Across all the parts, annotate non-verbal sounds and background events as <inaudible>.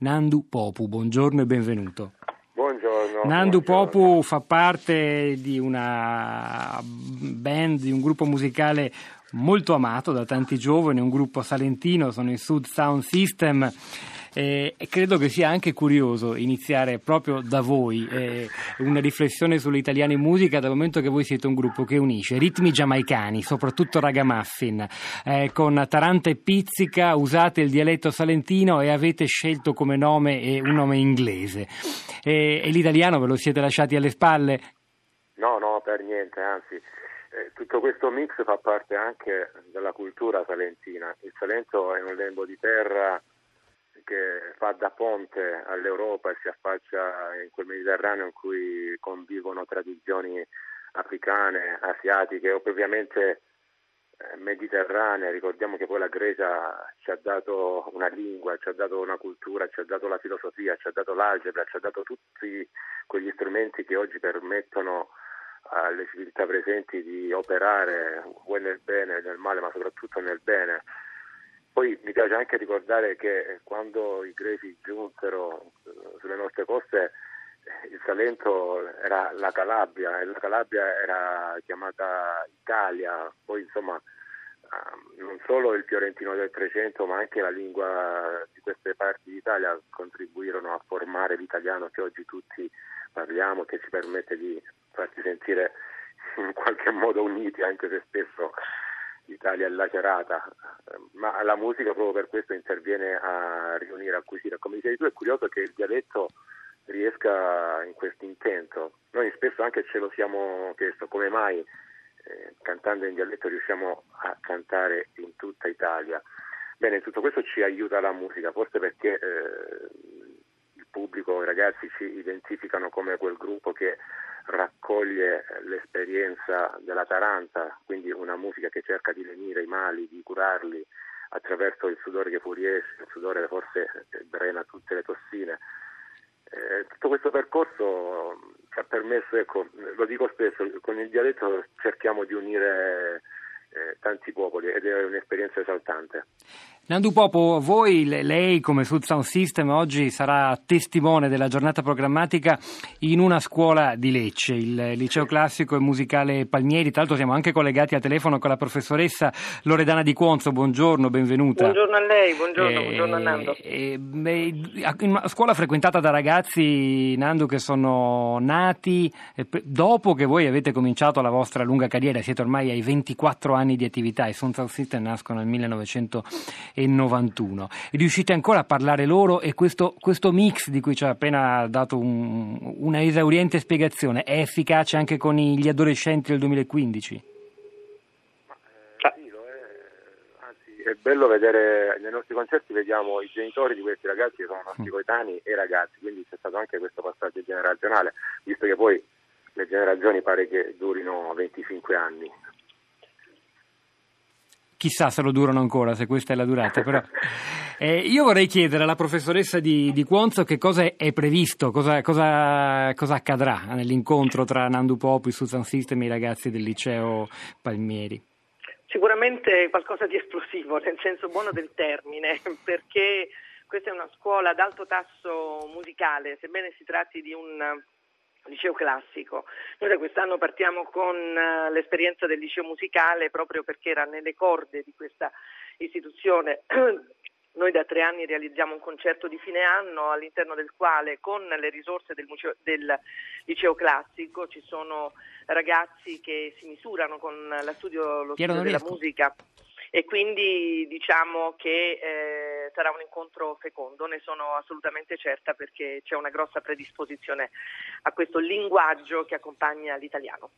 Nandu Popu. Buongiorno e benvenuto. Buongiorno. Nandu buongiorno. Popu fa parte di una band, di un gruppo musicale molto amato da tanti giovani, un gruppo salentino, sono i Sud Sound System. Eh, credo che sia anche curioso iniziare proprio da voi eh, una riflessione sugli italiani in musica dal momento che voi siete un gruppo che unisce ritmi giamaicani, soprattutto ragamuffin, eh, con Taranta e Pizzica, usate il dialetto salentino e avete scelto come nome un nome inglese. e l'italiano ve lo siete lasciati alle spalle? No, no, per niente, anzi. Eh, tutto questo mix fa parte anche della cultura salentina. Il Salento è un lembo di terra che fa da ponte all'Europa e si affaccia in quel Mediterraneo in cui convivono tradizioni africane, asiatiche, ovviamente eh, mediterranee. Ricordiamo che poi la Grecia ci ha dato una lingua, ci ha dato una cultura, ci ha dato la filosofia, ci ha dato l'algebra, ci ha dato tutti quegli strumenti che oggi permettono alle civiltà presenti di operare nel bene e nel male, ma soprattutto nel bene. Poi mi piace anche ricordare che quando i greci giunsero eh, sulle nostre coste il Salento era la Calabria e la Calabria era chiamata Italia, poi insomma ehm, non solo il fiorentino del Trecento ma anche la lingua di queste parti d'Italia contribuirono a formare l'italiano che oggi tutti parliamo, che ci permette di farci sentire in qualche modo uniti anche se spesso l'Italia è lacerata, ma la musica proprio per questo interviene a riunire, a cucire. Come dicevi tu, è curioso che il dialetto riesca in questo intento. Noi spesso anche ce lo siamo chiesto, come mai eh, cantando in dialetto riusciamo a cantare in tutta Italia. Bene, tutto questo ci aiuta la musica, forse perché eh, pubblico, i ragazzi ci identificano come quel gruppo che raccoglie l'esperienza della Taranta, quindi una musica che cerca di lenire i mali, di curarli attraverso il sudore che fuoriesce, il sudore forse drena tutte le tossine. Eh, tutto questo percorso ci ha permesso, ecco, lo dico spesso, con il dialetto cerchiamo di unire eh, tanti popoli ed è un'esperienza esaltante. Nandu Popo, voi, lei come Sud Sound System oggi sarà testimone della giornata programmatica in una scuola di Lecce, il liceo classico e musicale Palmieri. Tra l'altro siamo anche collegati a telefono con la professoressa Loredana Di Cuonzo. Buongiorno, benvenuta. Buongiorno a lei, buongiorno, eh, buongiorno a Nando. Eh, in una scuola frequentata da ragazzi, Nando, che sono nati eh, dopo che voi avete cominciato la vostra lunga carriera, siete ormai ai 24 anni di attività, i Sud Sound System nascono nel 1900 e 91. Riuscite ancora a parlare loro e questo, questo mix di cui ci ha appena dato un, una esauriente spiegazione è efficace anche con gli adolescenti del 2015? è bello vedere nei nostri concerti vediamo i genitori di questi ragazzi che sono nostri mm. coetanei e ragazzi, quindi c'è stato anche questo passaggio generazionale, visto che poi le generazioni pare che durino 25 anni chissà se lo durano ancora, se questa è la durata. Però, <laughs> eh, io vorrei chiedere alla professoressa di, di Quonzo che cosa è previsto, cosa, cosa, cosa accadrà nell'incontro tra Nandu Popi, Susan System e i ragazzi del liceo Palmieri. Sicuramente qualcosa di esplosivo, nel senso buono del termine, <laughs> perché questa è una scuola ad alto tasso musicale, sebbene si tratti di un liceo classico. Noi da quest'anno partiamo con uh, l'esperienza del liceo musicale proprio perché era nelle corde di questa istituzione. <clears throat> Noi da tre anni realizziamo un concerto di fine anno all'interno del quale con le risorse del, museo, del, liceo classico ci sono ragazzi che si misurano con la studio, lo studio della musica e quindi diciamo che eh, sarà un incontro fecondo, ne sono assolutamente certa perché c'è una grossa predisposizione a questo linguaggio che accompagna l'italiano.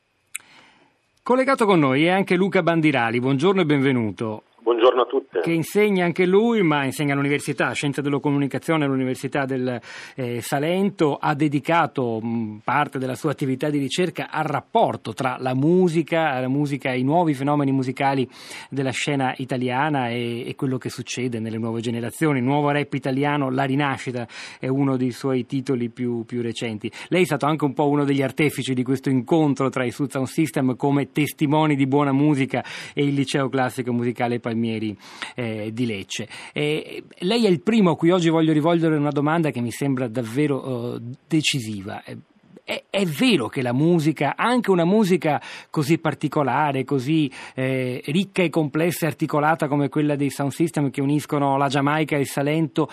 Collegato con noi è anche Luca Bandirali, buongiorno e benvenuto. Buongiorno a tutti. Che insegna anche lui, ma insegna all'università, Scienze della Comunicazione all'Università del eh, Salento, ha dedicato mh, parte della sua attività di ricerca al rapporto tra la musica, la musica i nuovi fenomeni musicali della scena italiana e, e, quello che succede nelle nuove generazioni. Il nuovo rap italiano, La rinascita, è uno dei suoi titoli più, più recenti. Lei è stato anche un po' uno degli artefici di questo incontro tra i Sud Sound System come testimoni di buona musica e il liceo classico musicale Palmieri Palmieri eh, di Lecce. Eh, lei è il primo a cui oggi voglio rivolgere una domanda che mi sembra davvero eh, decisiva. È, è, vero che la musica, anche una musica così particolare, così eh, ricca e complessa e articolata come quella dei sound system che uniscono la Giamaica e il Salento,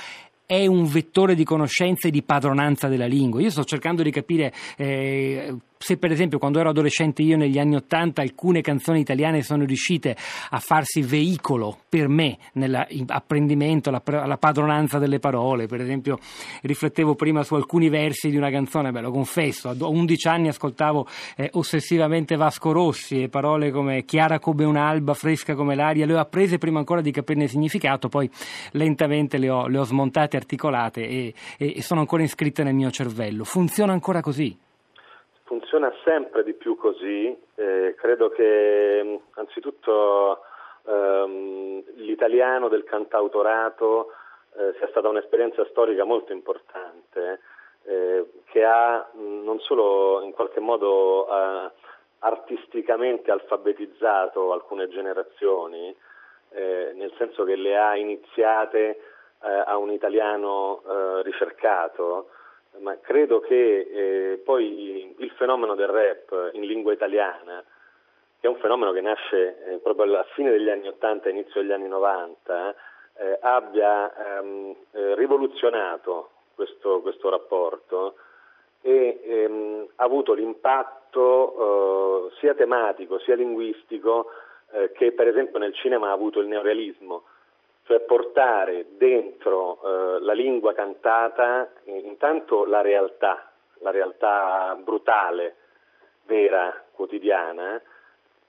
è un vettore di conoscenza e di padronanza della lingua. Io sto cercando di capire eh, se per esempio quando ero adolescente io negli anni Ottanta alcune canzoni italiane sono riuscite a farsi veicolo per me nell'apprendimento, la, la, padronanza delle parole, per esempio riflettevo prima su alcuni versi di una canzone, beh lo confesso, a 11 anni ascoltavo eh, ossessivamente Vasco Rossi e parole come chiara come un'alba, fresca come l'aria, le ho apprese prima ancora di capirne il significato, poi lentamente le ho, le ho smontate, articolate e, e, sono ancora iscritte nel mio cervello. Funziona ancora così? Funziona sempre di più così, eh, credo che mm, anzitutto ehm, l'italiano del cantautorato eh, sia stata un'esperienza storica molto importante eh, che ha mh, mm, non solo in qualche modo eh, artisticamente alfabetizzato alcune generazioni, eh, nel senso che le ha iniziate eh, a un italiano ricercato, ma credo che eh, poi il fenomeno del rap in lingua italiana, che è un fenomeno che nasce eh, proprio alla fine degli anni 80 inizio degli anni 90, eh, abbia ehm, eh, rivoluzionato questo, questo, rapporto e ehm, ha avuto l'impatto eh, sia tematico sia linguistico eh, che per esempio nel cinema ha avuto il neorealismo cioè portare dentro eh, la lingua cantata eh, intanto la realtà, la realtà brutale, vera, quotidiana,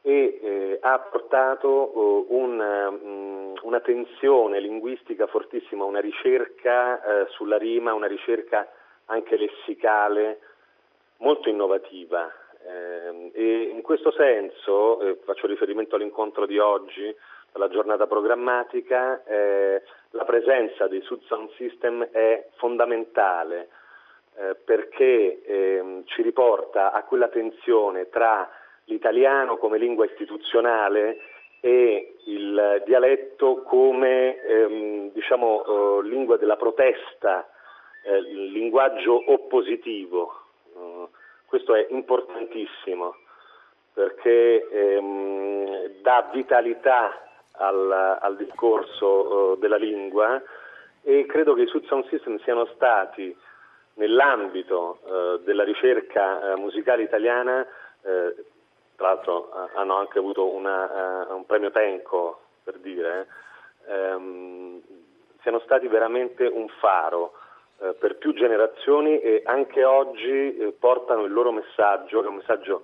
e eh, ha portato oh, una, mh, mm, una, tensione linguistica fortissima, una ricerca eh, sulla rima, una ricerca anche lessicale molto innovativa. Eh, e in questo senso, eh, faccio riferimento all'incontro di oggi, la giornata programmatica, eh, la presenza dei Sud Sound System è fondamentale eh, perché eh, ci riporta a quella tensione tra l'italiano come lingua istituzionale e il dialetto come ehm, diciamo, eh, lingua della protesta, eh, il linguaggio oppositivo. Uh, questo è importantissimo perché ehm, dà vitalità al, al discorso uh, della lingua e credo che i Sud Sound System siano stati nell'ambito uh, della ricerca uh, musicale italiana, tra l'altro hanno anche avuto una, un premio Tenco per dire, um, siano stati veramente un faro per più generazioni e anche oggi portano il loro messaggio, che è un messaggio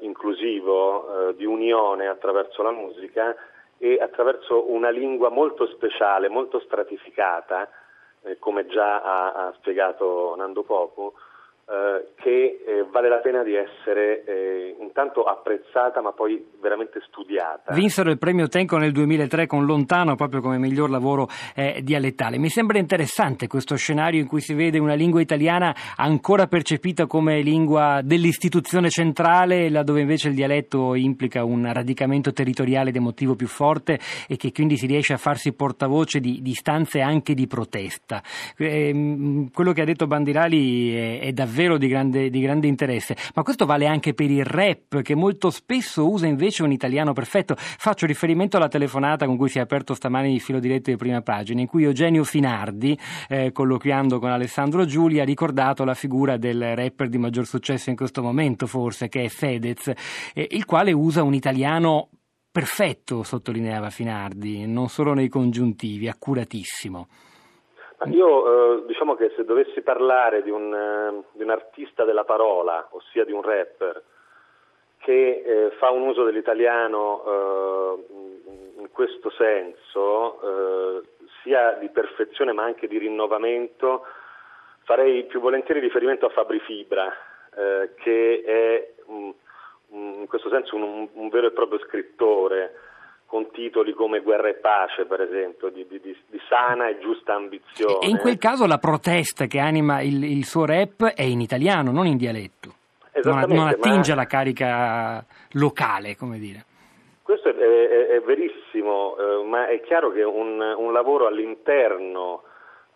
inclusivo, di unione attraverso la musica e attraverso una lingua molto speciale, molto stratificata, eh, come già ha, ha, spiegato Nando Popo, eh, che eh, vale la pena di essere eh, intanto apprezzata ma poi veramente studiata. Vinsero il premio Tenco nel 2003 con Lontano proprio come miglior lavoro eh, dialettale. Mi sembra interessante questo scenario in cui si vede una lingua italiana ancora percepita come lingua dell'istituzione centrale, laddove invece il dialetto implica un radicamento territoriale ed emotivo più forte e che quindi si riesce a farsi portavoce di, di stanze anche di protesta. Eh, quello che ha detto Bandirali è, è davvero davvero di grande, di grande, interesse. Ma questo vale anche per il rap, che molto spesso usa invece un italiano perfetto. Faccio riferimento alla telefonata con cui si è aperto stamani il filo diretto di prima pagina, in cui Eugenio Finardi, eh, colloquiando con Alessandro Giuli, ha ricordato la figura del rapper di maggior successo in questo momento, forse, che è Fedez, eh, il quale usa un italiano perfetto, sottolineava Finardi, non solo nei congiuntivi, accuratissimo. Io eh, diciamo che se dovessi parlare di un, eh, di un, artista della parola, ossia di un rapper, che eh, fa un uso dell'italiano eh, in questo senso, eh, sia di perfezione ma anche di rinnovamento, farei più volentieri riferimento a Fabri Fibra, eh, che è un, un, in questo senso un, un vero e proprio scrittore con titoli come Guerra e Pace, per esempio, di, di, di, sana e giusta ambizione. E in quel caso la protesta che anima il, il suo rap è in italiano, non in dialetto. Non, non attinge ma... alla carica locale, come dire. Questo è, è, è verissimo, eh, ma è chiaro che un, un lavoro all'interno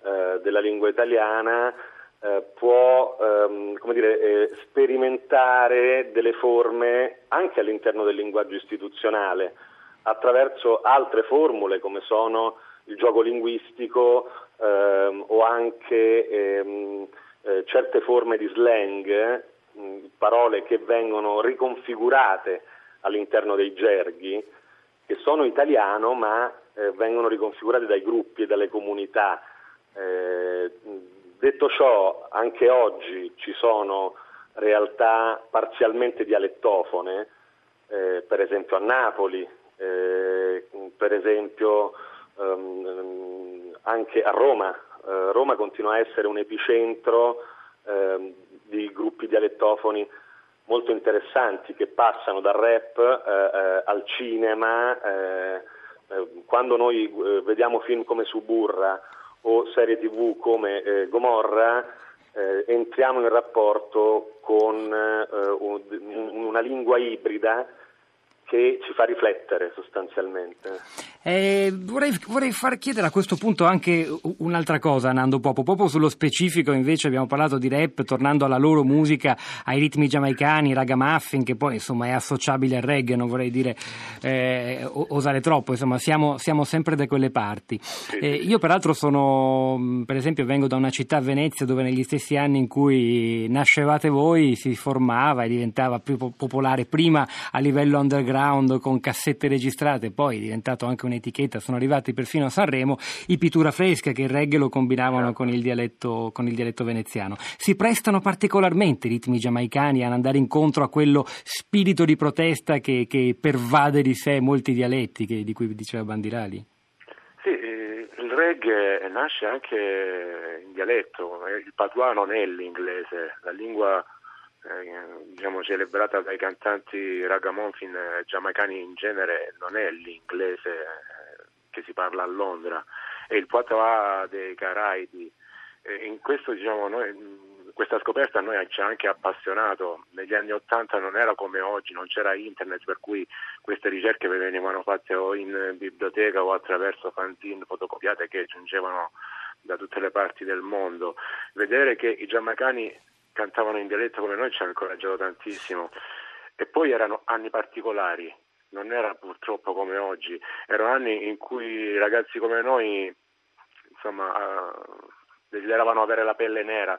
eh, della lingua italiana eh, può ehm, dire, eh, sperimentare delle forme anche all'interno del linguaggio istituzionale attraverso altre formule come sono il gioco linguistico ehm, o anche ehm, eh, certe forme di slang, mh, parole che vengono riconfigurate all'interno dei gerghi, che sono italiano ma eh, vengono riconfigurati dai gruppi e dalle comunità. Eh, detto ciò, anche oggi ci sono realtà parzialmente dialettofone, eh, per esempio a Napoli, eh, per esempio ehm, anche a Roma. Eh, Roma continua a essere un epicentro ehm, di gruppi dialettofoni molto interessanti che passano dal rap eh, eh, al cinema. Eh, quando noi vediamo film come Suburra o serie tv come Gomorra, entriamo in rapporto con un, una lingua ibrida che ci fa riflettere sostanzialmente. Eh, vorrei, vorrei, far chiedere a questo punto anche un'altra cosa, Nando Popo. Proprio sullo specifico, invece, abbiamo parlato di rap, tornando alla loro musica, ai ritmi giamaicani, ragamuffin, che poi insomma è associabile al reggae, non vorrei dire eh, osare troppo, insomma, siamo, siamo, sempre da quelle parti. Eh, io, peraltro, sono, per esempio, vengo da una città, Venezia, dove negli stessi anni in cui nascevate voi si formava e diventava più popolare prima a livello underground underground con cassette registrate, poi è diventato anche un'etichetta, sono arrivati perfino a Sanremo, i Pittura Fresca che il reggae lo combinavano con il, dialetto, con il dialetto veneziano. Si prestano particolarmente i ritmi giamaicani ad andare incontro a quello spirito di protesta che, che pervade di sé molti dialetti che, di cui diceva Bandirali? Sì, il reggae nasce anche in dialetto, il patois non è l'inglese, la lingua eh, diciamo, celebrata dai cantanti ragamuffin eh, giamaicani in genere non è l'inglese eh, che si parla a Londra, è il patois dei Caraibi. in questo, diciamo, noi, questa scoperta a noi ci ha anche appassionato. Negli anni Ottanta non era come oggi, non c'era internet, per cui queste ricerche venivano fatte o in biblioteca o attraverso fanzine fotocopiate che giungevano da tutte le parti del mondo. Vedere che i giamaicani cantavano in dialetto come noi ci ha incoraggiato tantissimo. E poi erano anni particolari, non era purtroppo come oggi, erano anni in cui ragazzi come noi insomma, uh, desideravano avere la pelle nera,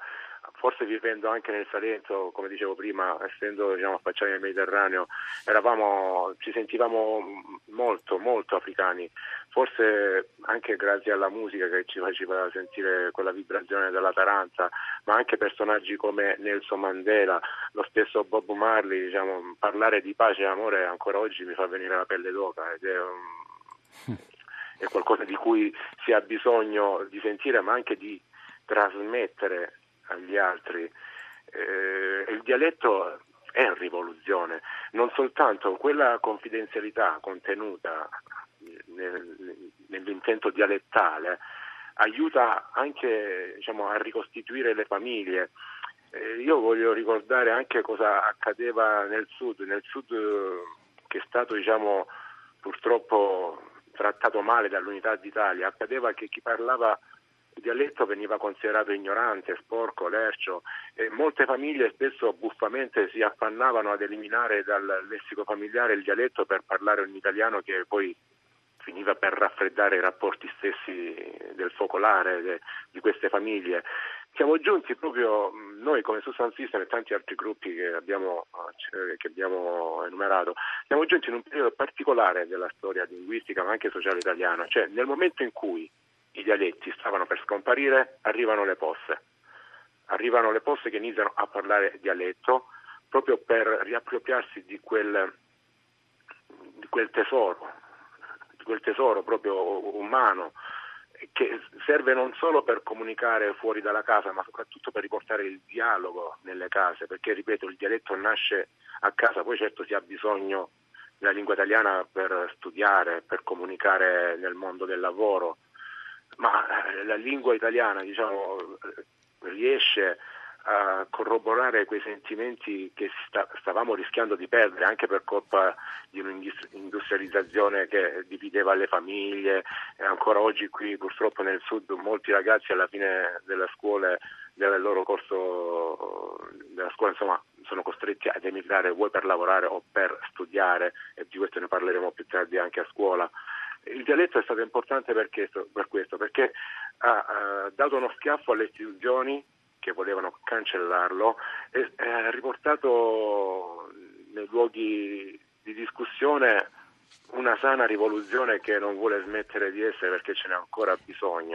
forse vivendo anche nel Salento, come dicevo prima, essendo diciamo, affacciati nel Mediterraneo, eravamo, ci sentivamo molto, molto africani, forse anche grazie alla musica che ci faceva sentire quella vibrazione della taranza, ma anche personaggi come Nelson Mandela, lo stesso Bob Marley, diciamo, parlare di pace e amore ancora oggi mi fa venire la pelle d'oca ed è, un, <laughs> è qualcosa di cui si ha bisogno di sentire, ma anche di trasmettere agli altri. Eh, il dialetto è rivoluzione, non soltanto quella confidenzialità contenuta nel, nell'intento dialettale aiuta anche diciamo, a ricostituire le famiglie. Eh, io voglio ricordare anche cosa accadeva nel sud, nel sud che è stato diciamo, purtroppo trattato male dall'unità d'Italia, accadeva che chi parlava il dialetto veniva considerato ignorante, sporco, lercio e molte famiglie spesso buffamente si affannavano ad eliminare dal lessico familiare il dialetto per parlare un italiano che poi finiva per raffreddare i rapporti stessi del focolare de, di queste famiglie. Siamo giunti proprio noi come System e tanti altri gruppi che abbiamo, eh, che abbiamo enumerato, siamo giunti in un periodo particolare della storia linguistica ma anche sociale italiana, cioè nel momento in cui i dialetti stavano per scomparire, arrivano le posse. Arrivano le posse che iniziano a parlare dialetto proprio per riappropriarsi di quel, di quel tesoro, quel tesoro proprio umano che serve non solo per comunicare fuori dalla casa, ma soprattutto per riportare il dialogo nelle case, perché ripeto, il dialetto nasce a casa, poi certo si ha bisogno della lingua italiana per studiare, per comunicare nel mondo del lavoro, ma eh, la lingua italiana diciamo, riesce a corroborare quei sentimenti che sta, stavamo rischiando di perdere anche per colpa di un'industrializzazione che divideva le famiglie e ancora oggi qui purtroppo nel sud molti ragazzi alla fine della scuola del loro corso della scuola insomma sono costretti ad emigrare vuoi per lavorare o per studiare e di questo ne parleremo più tardi anche a scuola. Il dialetto è stato importante per per questo perché ha, ha dato uno schiaffo alle istituzioni che volevano cancellarlo e ha riportato nei luoghi di discussione una sana rivoluzione che non vuole smettere di essere perché ce n'è ancora bisogno.